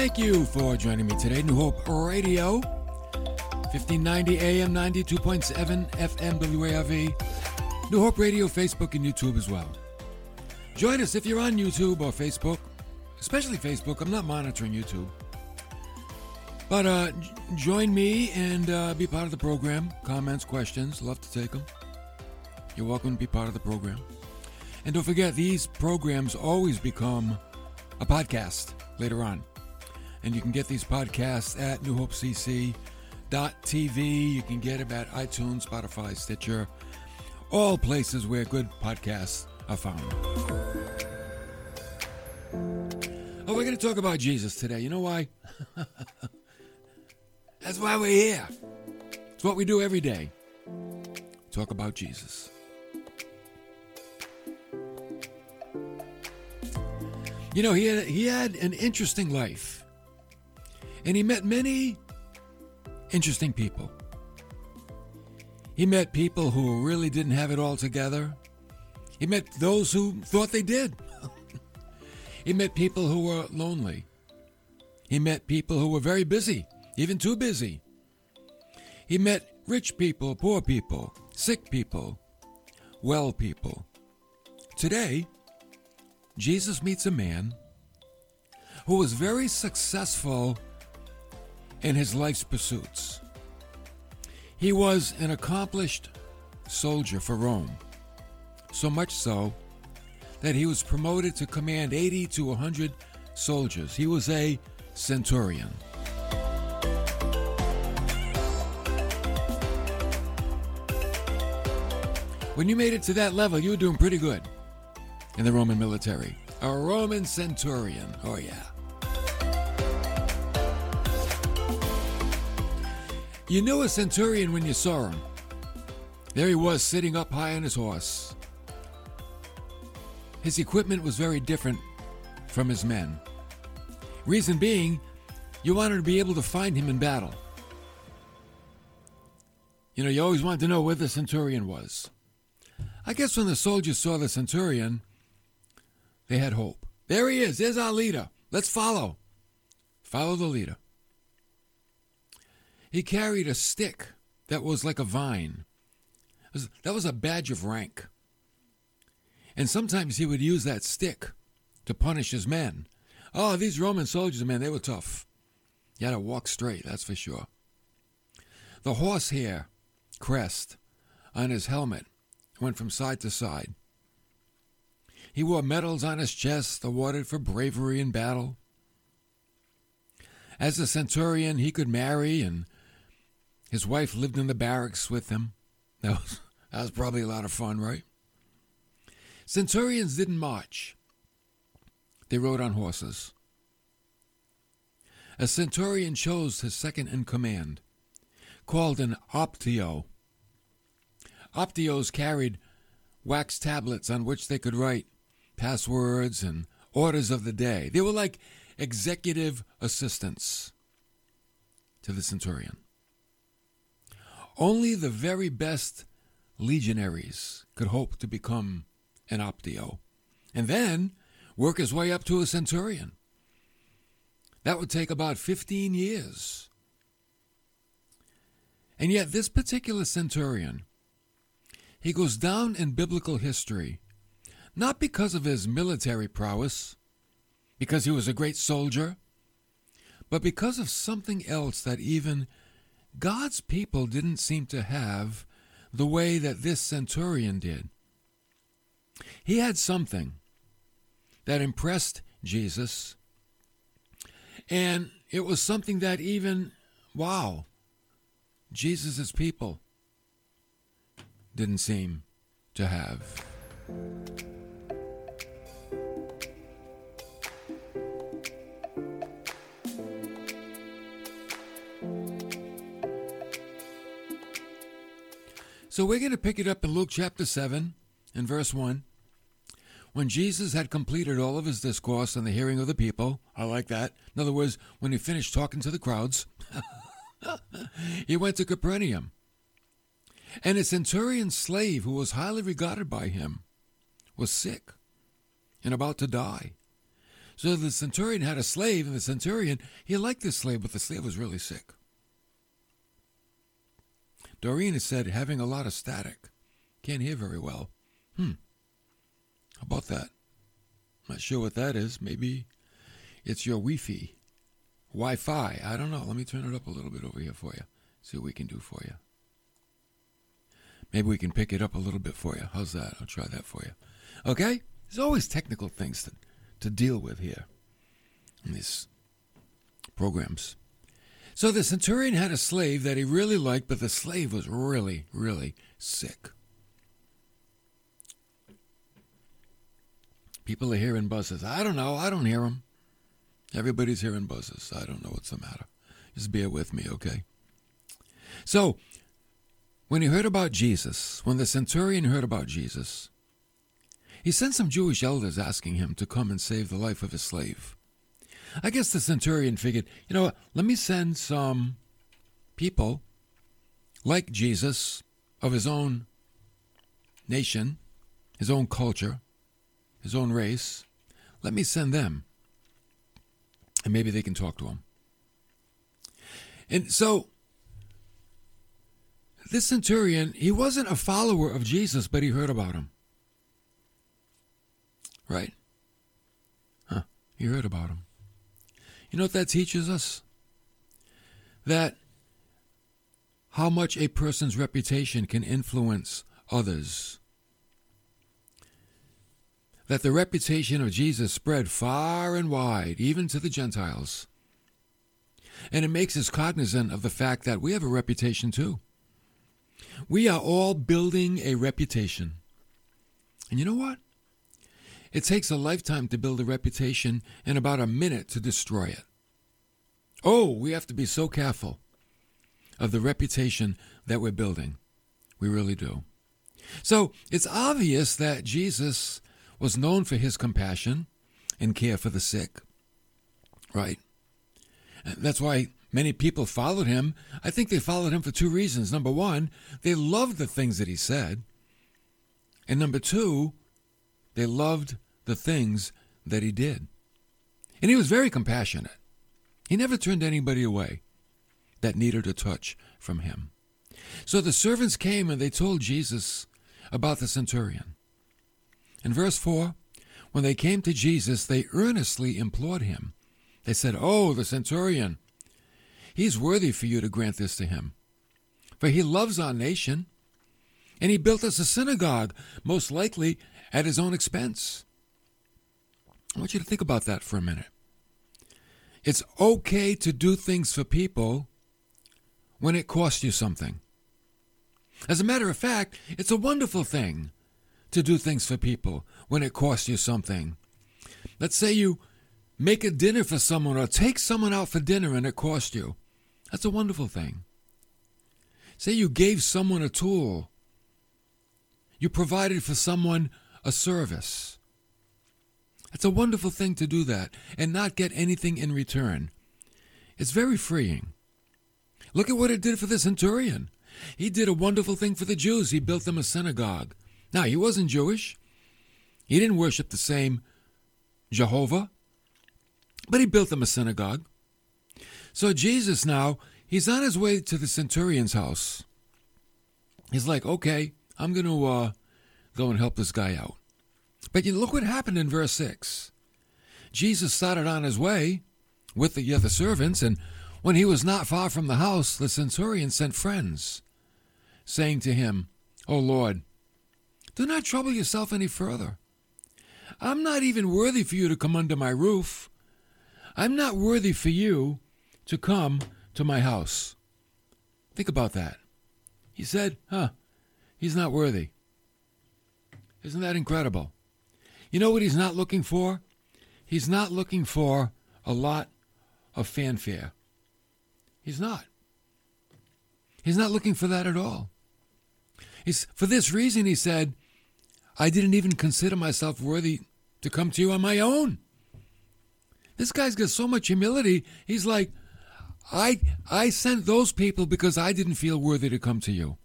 Thank you for joining me today. New Hope Radio, 1590 AM, 92.7 FM, WARV. New Hope Radio, Facebook, and YouTube as well. Join us if you're on YouTube or Facebook, especially Facebook. I'm not monitoring YouTube. But uh, join me and uh, be part of the program. Comments, questions, love to take them. You're welcome to be part of the program. And don't forget, these programs always become a podcast later on. And you can get these podcasts at newhopecc.tv. You can get them at iTunes, Spotify, Stitcher, all places where good podcasts are found. Oh, we're going to talk about Jesus today. You know why? That's why we're here. It's what we do every day. Talk about Jesus. You know, he had, he had an interesting life. And he met many interesting people. He met people who really didn't have it all together. He met those who thought they did. he met people who were lonely. He met people who were very busy, even too busy. He met rich people, poor people, sick people, well people. Today, Jesus meets a man who was very successful in his life's pursuits. He was an accomplished soldier for Rome, so much so that he was promoted to command 80 to 100 soldiers. He was a centurion. When you made it to that level, you were doing pretty good in the Roman military. A Roman centurion. Oh, yeah. You knew a centurion when you saw him. There he was, sitting up high on his horse. His equipment was very different from his men. Reason being, you wanted to be able to find him in battle. You know, you always wanted to know where the centurion was. I guess when the soldiers saw the centurion, they had hope. There he is. There's our leader. Let's follow. Follow the leader. He carried a stick that was like a vine. That was a badge of rank. And sometimes he would use that stick to punish his men. Oh, these Roman soldiers, man, they were tough. You had to walk straight, that's for sure. The horsehair crest on his helmet went from side to side. He wore medals on his chest awarded for bravery in battle. As a centurion, he could marry, and his wife lived in the barracks with him. That was, that was probably a lot of fun, right? Centurions didn't march, they rode on horses. A centurion chose his second in command, called an optio. Optios carried wax tablets on which they could write passwords and orders of the day. They were like executive assistants to the centurion. Only the very best legionaries could hope to become an optio and then work his way up to a centurion. That would take about 15 years. And yet, this particular centurion, he goes down in biblical history not because of his military prowess, because he was a great soldier, but because of something else that even God's people didn't seem to have the way that this centurion did. He had something that impressed Jesus, and it was something that even, wow, Jesus' people didn't seem to have. So we're going to pick it up in Luke chapter 7 and verse 1. When Jesus had completed all of his discourse in the hearing of the people, I like that. In other words, when he finished talking to the crowds, he went to Capernaum. And a centurion slave who was highly regarded by him was sick and about to die. So the centurion had a slave, and the centurion, he liked this slave, but the slave was really sick. Doreen has said, having a lot of static. Can't hear very well. Hmm. How about that? Not sure what that is. Maybe it's your Wi-Fi. Wi-Fi. I don't know. Let me turn it up a little bit over here for you. See what we can do for you. Maybe we can pick it up a little bit for you. How's that? I'll try that for you. Okay? There's always technical things to, to deal with here in these programs. So the centurion had a slave that he really liked, but the slave was really, really sick. People are hearing buzzes. I don't know. I don't hear them. Everybody's hearing buzzes. I don't know what's the matter. Just bear with me, okay? So, when he heard about Jesus, when the centurion heard about Jesus, he sent some Jewish elders asking him to come and save the life of his slave. I guess the centurion figured, you know let me send some people like Jesus of his own nation, his own culture, his own race. Let me send them. And maybe they can talk to him. And so, this centurion, he wasn't a follower of Jesus, but he heard about him. Right? Huh. He heard about him. You know what that teaches us? That how much a person's reputation can influence others. That the reputation of Jesus spread far and wide, even to the Gentiles. And it makes us cognizant of the fact that we have a reputation too. We are all building a reputation. And you know what? It takes a lifetime to build a reputation and about a minute to destroy it. Oh, we have to be so careful of the reputation that we're building. We really do. So it's obvious that Jesus was known for his compassion and care for the sick. Right? That's why many people followed him. I think they followed him for two reasons. Number one, they loved the things that he said. And number two, they loved the things that he did. And he was very compassionate. He never turned anybody away that needed a touch from him. So the servants came and they told Jesus about the centurion. In verse 4, when they came to Jesus, they earnestly implored him. They said, Oh, the centurion, he's worthy for you to grant this to him. For he loves our nation, and he built us a synagogue, most likely at his own expense. I want you to think about that for a minute. It's okay to do things for people when it costs you something. As a matter of fact, it's a wonderful thing to do things for people when it costs you something. Let's say you make a dinner for someone or take someone out for dinner and it costs you. That's a wonderful thing. Say you gave someone a tool. You provided for someone a service. It's a wonderful thing to do that and not get anything in return. It's very freeing. Look at what it did for the centurion. He did a wonderful thing for the Jews. He built them a synagogue. Now, he wasn't Jewish. He didn't worship the same Jehovah, but he built them a synagogue. So Jesus now, he's on his way to the centurion's house. He's like, okay, I'm going to uh, go and help this guy out. But you look what happened in verse 6. Jesus started on his way with the other servants, and when he was not far from the house, the centurion sent friends, saying to him, O Lord, do not trouble yourself any further. I'm not even worthy for you to come under my roof. I'm not worthy for you to come to my house. Think about that. He said, huh, he's not worthy. Isn't that incredible? You know what he's not looking for? He's not looking for a lot of fanfare. He's not. He's not looking for that at all. He's, for this reason, he said, I didn't even consider myself worthy to come to you on my own. This guy's got so much humility. He's like, I, I sent those people because I didn't feel worthy to come to you.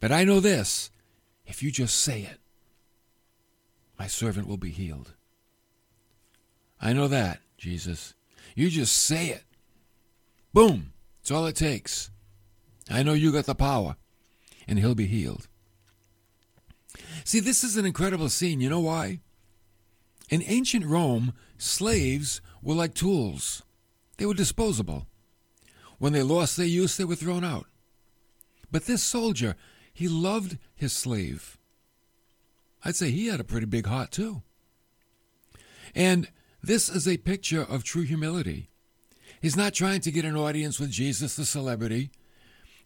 But I know this if you just say it, my servant will be healed. I know that, Jesus. You just say it. Boom. It's all it takes. I know you got the power. And he'll be healed. See, this is an incredible scene. You know why? In ancient Rome, slaves were like tools, they were disposable. When they lost their use, they were thrown out. But this soldier, he loved his slave. I'd say he had a pretty big heart, too. And this is a picture of true humility. He's not trying to get an audience with Jesus, the celebrity.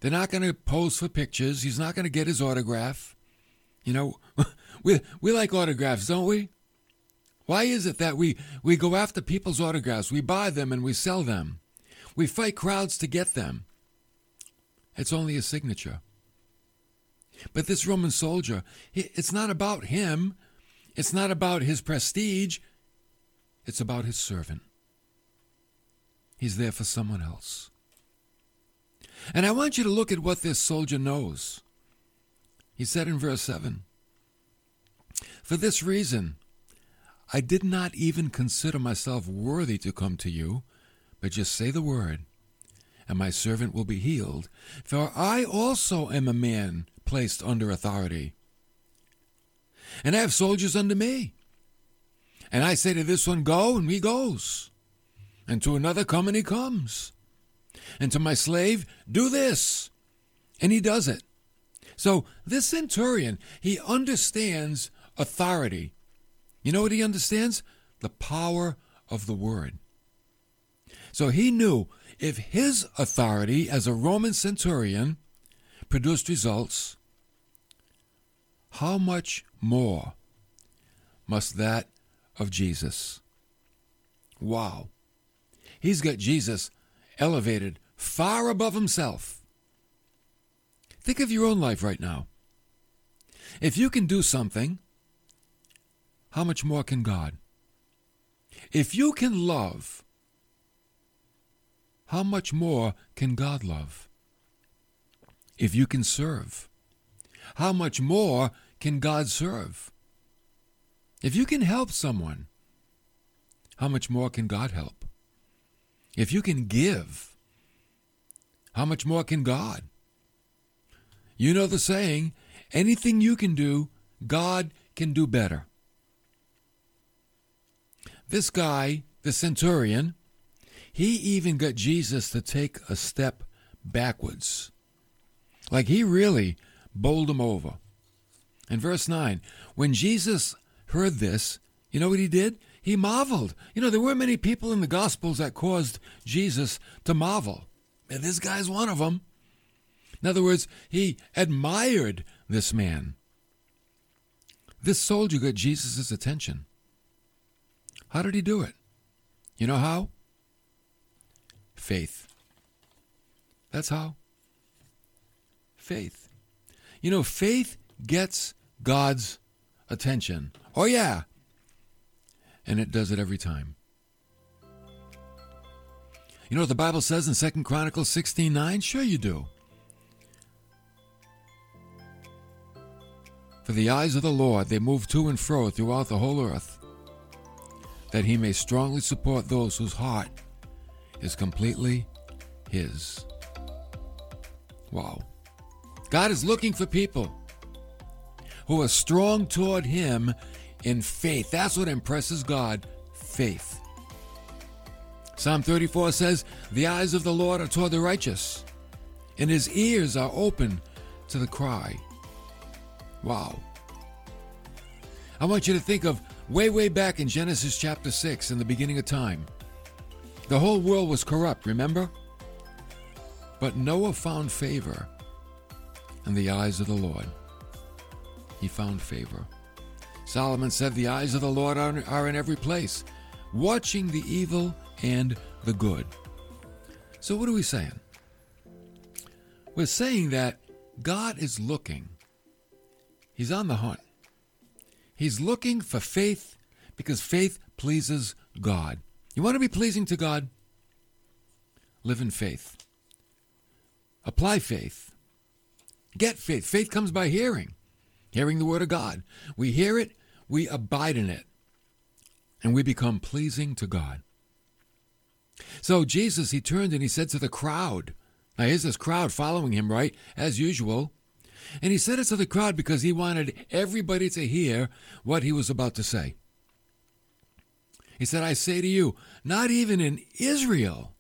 They're not going to pose for pictures. He's not going to get his autograph. You know, we, we like autographs, don't we? Why is it that we, we go after people's autographs? We buy them and we sell them. We fight crowds to get them. It's only a signature. But this Roman soldier, it's not about him. It's not about his prestige. It's about his servant. He's there for someone else. And I want you to look at what this soldier knows. He said in verse 7 For this reason, I did not even consider myself worthy to come to you, but just say the word, and my servant will be healed. For I also am a man placed under authority. And I have soldiers under me. And I say to this one, Go, and he goes. And to another, Come, and he comes. And to my slave, Do this. And he does it. So this centurion, he understands authority. You know what he understands? The power of the word. So he knew if his authority as a Roman centurion produced results, how much more must that of Jesus. Wow. He's got Jesus elevated far above himself. Think of your own life right now. If you can do something, how much more can God? If you can love, how much more can God love? If you can serve, how much more can God serve? If you can help someone, how much more can God help? If you can give, how much more can God? You know the saying anything you can do, God can do better. This guy, the centurion, he even got Jesus to take a step backwards. Like he really bowled him over. In verse 9, when Jesus heard this, you know what he did? He marveled. You know, there weren't many people in the Gospels that caused Jesus to marvel. And this guy's one of them. In other words, he admired this man. This soldier got Jesus' attention. How did he do it? You know how? Faith. That's how. Faith. You know, faith gets God's attention. Oh, yeah. And it does it every time. You know what the Bible says in Second Chronicles 16 9? Sure, you do. For the eyes of the Lord, they move to and fro throughout the whole earth, that he may strongly support those whose heart is completely his. Wow. God is looking for people who are strong toward him in faith. That's what impresses God faith. Psalm 34 says, The eyes of the Lord are toward the righteous, and his ears are open to the cry. Wow. I want you to think of way, way back in Genesis chapter 6, in the beginning of time. The whole world was corrupt, remember? But Noah found favor in the eyes of the Lord. He found favor. Solomon said, The eyes of the Lord are, are in every place, watching the evil and the good. So, what are we saying? We're saying that God is looking, He's on the hunt. He's looking for faith because faith pleases God. You want to be pleasing to God? Live in faith. Apply faith. Get faith. Faith comes by hearing, hearing the Word of God. We hear it, we abide in it. and we become pleasing to God. So Jesus, he turned and he said to the crowd, now here's this crowd following him, right? As usual. And he said it to the crowd because he wanted everybody to hear what he was about to say. He said, I say to you, not even in Israel,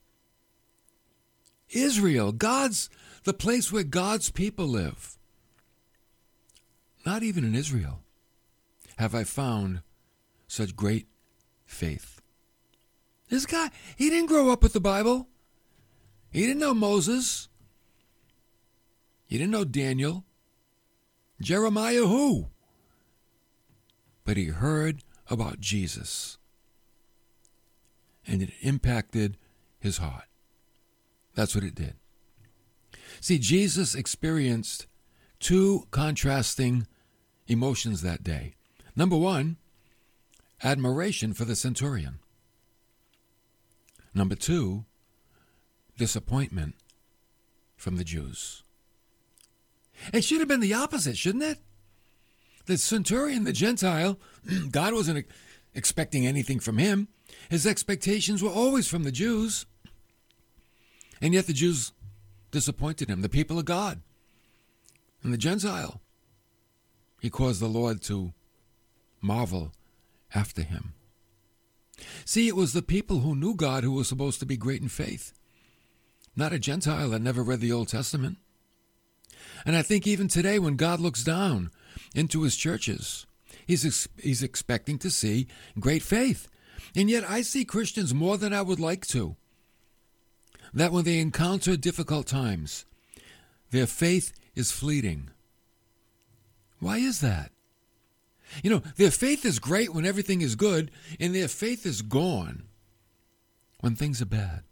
Israel, God's, the place where God's people live, not even in Israel have I found such great faith. This guy, he didn't grow up with the Bible. He didn't know Moses. He didn't know Daniel. Jeremiah, who? But he heard about Jesus. And it impacted his heart. That's what it did. See, Jesus experienced two contrasting emotions that day. Number one, admiration for the centurion. Number two, disappointment from the Jews. It should have been the opposite, shouldn't it? The centurion, the Gentile, God wasn't expecting anything from him. His expectations were always from the Jews. And yet the Jews disappointed him, the people of God. And the Gentile, he caused the Lord to marvel after him. See, it was the people who knew God who were supposed to be great in faith, not a Gentile that never read the Old Testament. And I think even today, when God looks down into his churches, he's, ex- he's expecting to see great faith. And yet, I see Christians more than I would like to. That when they encounter difficult times, their faith is fleeting. Why is that? You know, their faith is great when everything is good, and their faith is gone when things are bad.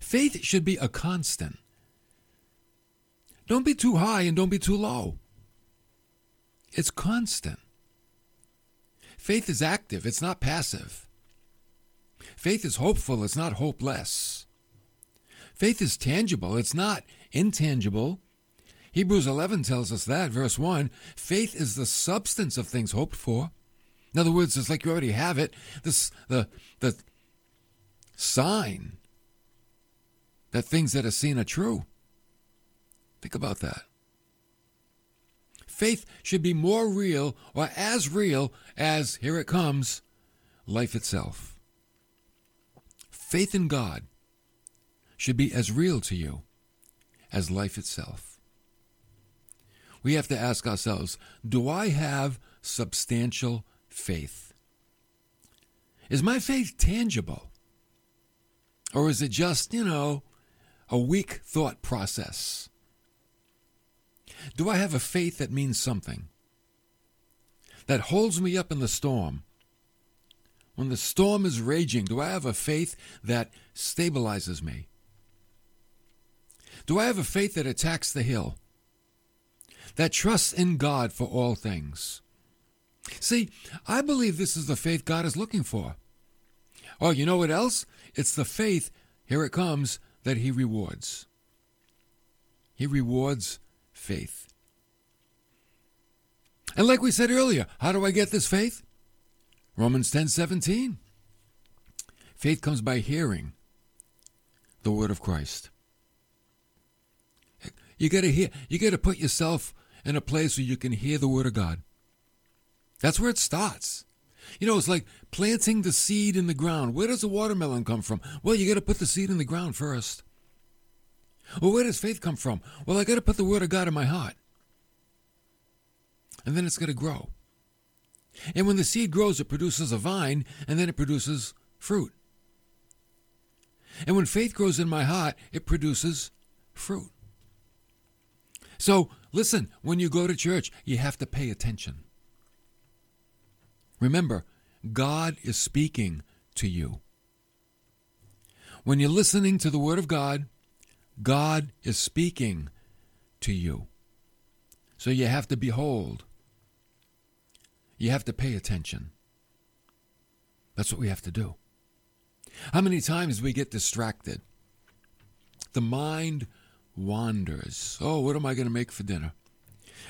Faith should be a constant. Don't be too high and don't be too low. It's constant. Faith is active, it's not passive. Faith is hopeful, it's not hopeless. Faith is tangible, it's not intangible. Hebrews 11 tells us that, verse 1 faith is the substance of things hoped for. In other words, it's like you already have it. This, the, the sign that things that are seen are true. Think about that. Faith should be more real or as real as, here it comes, life itself. Faith in God should be as real to you as life itself we have to ask ourselves do I have substantial faith? Is my faith tangible? Or is it just, you know, a weak thought process? Do I have a faith that means something? That holds me up in the storm? When the storm is raging, do I have a faith that stabilizes me? Do I have a faith that attacks the hill? that trusts in God for all things. See, I believe this is the faith God is looking for. Oh, you know what else? It's the faith, here it comes, that He rewards. He rewards faith. And like we said earlier, how do I get this faith? Romans 10 17. Faith comes by hearing the word of Christ. You gotta hear, you gotta put yourself in a place where you can hear the Word of God. That's where it starts. You know, it's like planting the seed in the ground. Where does a watermelon come from? Well, you got to put the seed in the ground first. Well, where does faith come from? Well, I got to put the Word of God in my heart. And then it's going to grow. And when the seed grows, it produces a vine, and then it produces fruit. And when faith grows in my heart, it produces fruit. So listen, when you go to church, you have to pay attention. Remember, God is speaking to you. When you're listening to the Word of God, God is speaking to you. So you have to behold. You have to pay attention. That's what we have to do. How many times we get distracted? The mind wanders. Oh, what am I going to make for dinner?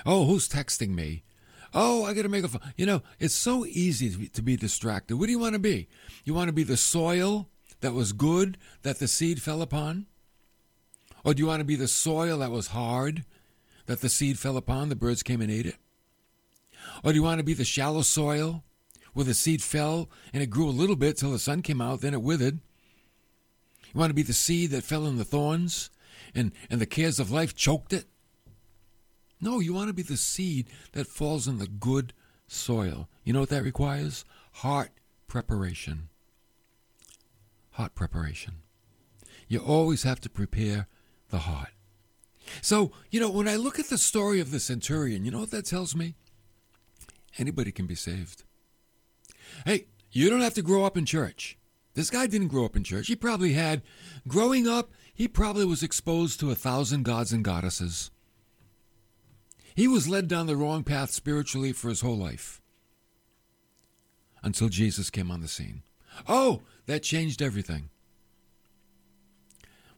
Oh, who's texting me? Oh, I got to make a. F-. You know, it's so easy to be distracted. What do you want to be? You want to be the soil that was good that the seed fell upon? Or do you want to be the soil that was hard that the seed fell upon, the birds came and ate it? Or do you want to be the shallow soil where the seed fell and it grew a little bit till the sun came out, then it withered? You want to be the seed that fell in the thorns and, and the cares of life choked it? No, you want to be the seed that falls in the good soil. You know what that requires? Heart preparation. Heart preparation. You always have to prepare the heart. So, you know, when I look at the story of the centurion, you know what that tells me? Anybody can be saved. Hey, you don't have to grow up in church. This guy didn't grow up in church. He probably had, growing up, he probably was exposed to a thousand gods and goddesses. He was led down the wrong path spiritually for his whole life until Jesus came on the scene. Oh, that changed everything.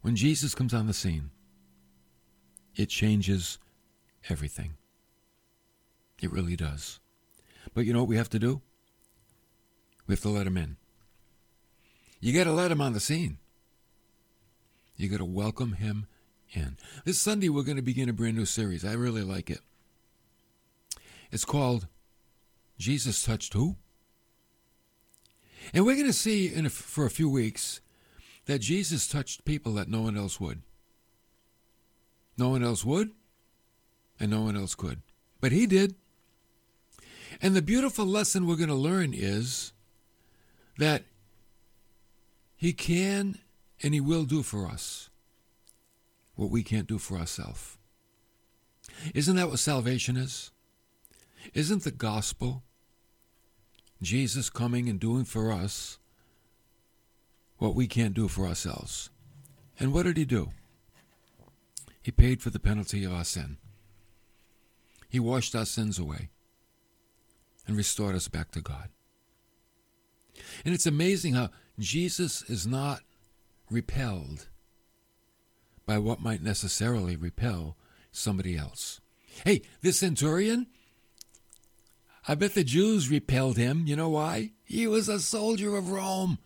When Jesus comes on the scene, it changes everything. It really does. But you know what we have to do? We have to let him in. You got to let him on the scene. You got to welcome him in. This Sunday, we're going to begin a brand new series. I really like it. It's called Jesus Touched Who? And we're going to see in a, for a few weeks that Jesus touched people that no one else would. No one else would, and no one else could. But he did. And the beautiful lesson we're going to learn is that he can and he will do for us what we can't do for ourselves. Isn't that what salvation is? Isn't the gospel Jesus coming and doing for us what we can't do for ourselves? And what did he do? He paid for the penalty of our sin. He washed our sins away and restored us back to God. And it's amazing how Jesus is not repelled by what might necessarily repel somebody else. Hey, this centurion, I bet the Jews repelled him. You know why? He was a soldier of Rome.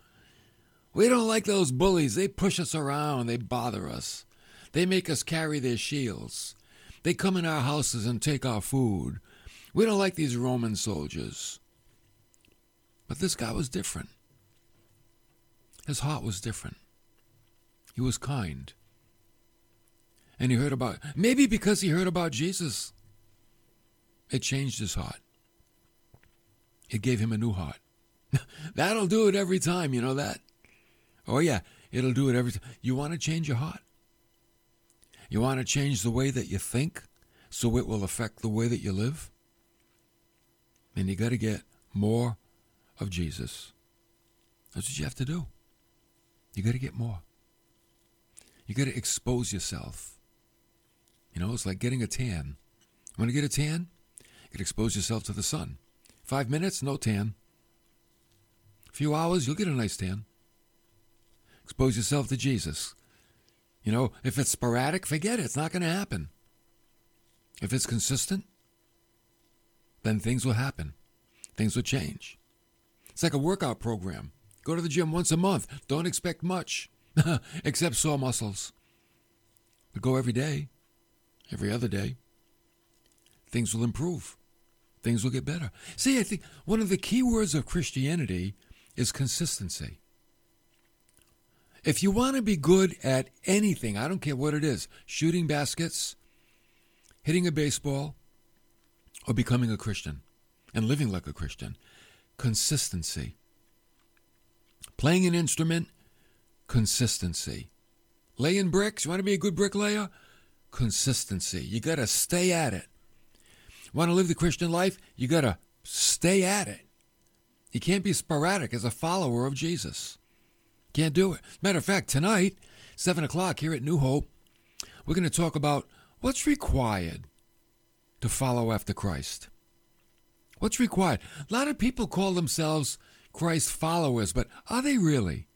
We don't like those bullies. They push us around, they bother us. They make us carry their shields. They come in our houses and take our food. We don't like these Roman soldiers. But this guy was different. His heart was different. He was kind. And he heard about, maybe because he heard about Jesus, it changed his heart. It gave him a new heart. That'll do it every time, you know that? Oh, yeah, it'll do it every time. You want to change your heart? You want to change the way that you think so it will affect the way that you live? And you got to get more of Jesus. That's what you have to do. You got to get more. You got to expose yourself. You know, it's like getting a tan. Want to get a tan? You to expose yourself to the sun. Five minutes, no tan. A few hours, you'll get a nice tan. Expose yourself to Jesus. You know, if it's sporadic, forget it. It's not going to happen. If it's consistent, then things will happen. Things will change. It's like a workout program. Go to the gym once a month. Don't expect much, except sore muscles. But go every day, every other day. Things will improve. Things will get better. See, I think one of the key words of Christianity is consistency. If you want to be good at anything, I don't care what it is shooting baskets, hitting a baseball, or becoming a Christian and living like a Christian consistency. Playing an instrument, consistency. Laying bricks, you want to be a good bricklayer? Consistency. You got to stay at it. Want to live the Christian life? You got to stay at it. You can't be sporadic as a follower of Jesus. Can't do it. Matter of fact, tonight, 7 o'clock here at New Hope, we're going to talk about what's required to follow after Christ. What's required? A lot of people call themselves Christ followers, but are they really?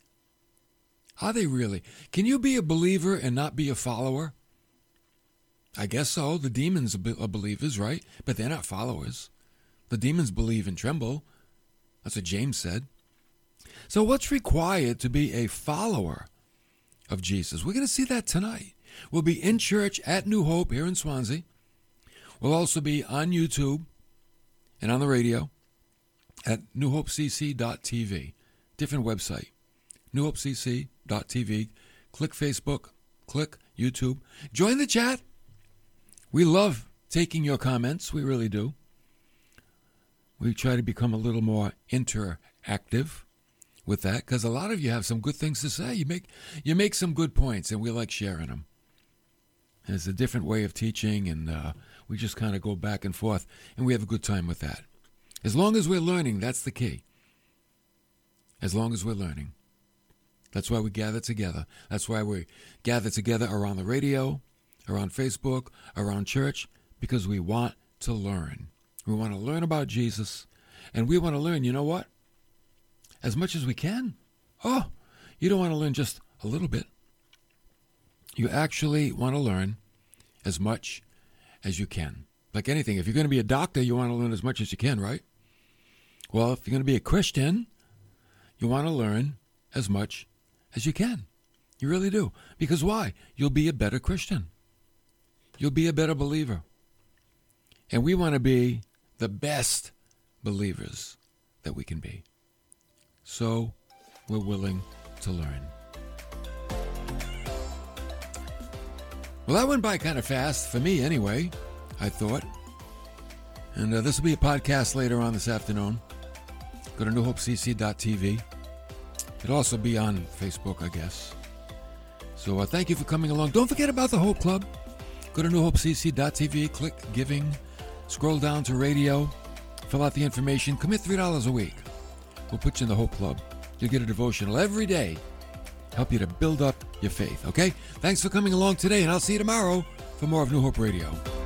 Are they really? Can you be a believer and not be a follower? I guess so. The demons are believers, right? But they're not followers. The demons believe and tremble. That's what James said. So, what's required to be a follower of Jesus? We're going to see that tonight. We'll be in church at New Hope here in Swansea. We'll also be on YouTube and on the radio at newhopecc.tv. Different website. newhopecc.tv. Click Facebook, click YouTube. Join the chat. We love taking your comments. We really do. We try to become a little more interactive with that because a lot of you have some good things to say. You make you make some good points, and we like sharing them. it's a different way of teaching, and uh, we just kind of go back and forth, and we have a good time with that. As long as we're learning, that's the key. As long as we're learning. That's why we gather together. That's why we gather together around the radio, around Facebook, around church, because we want to learn. We want to learn about Jesus, and we want to learn, you know what? As much as we can. Oh, you don't want to learn just a little bit. You actually want to learn as much as you can. Like anything, if you're going to be a doctor, you want to learn as much as you can, right? Well, if you're going to be a Christian, you want to learn as much as you can. You really do. Because why? You'll be a better Christian. You'll be a better believer. And we want to be the best believers that we can be. So we're willing to learn. Well, that went by kind of fast, for me anyway, I thought. And uh, this will be a podcast later on this afternoon. Go to newhopecc.tv. It'll also be on Facebook, I guess. So uh, thank you for coming along. Don't forget about the Hope Club. Go to newhopecc.tv, click giving, scroll down to radio, fill out the information, commit $3 a week. We'll put you in the Hope Club. You'll get a devotional every day, help you to build up your faith, okay? Thanks for coming along today, and I'll see you tomorrow for more of New Hope Radio.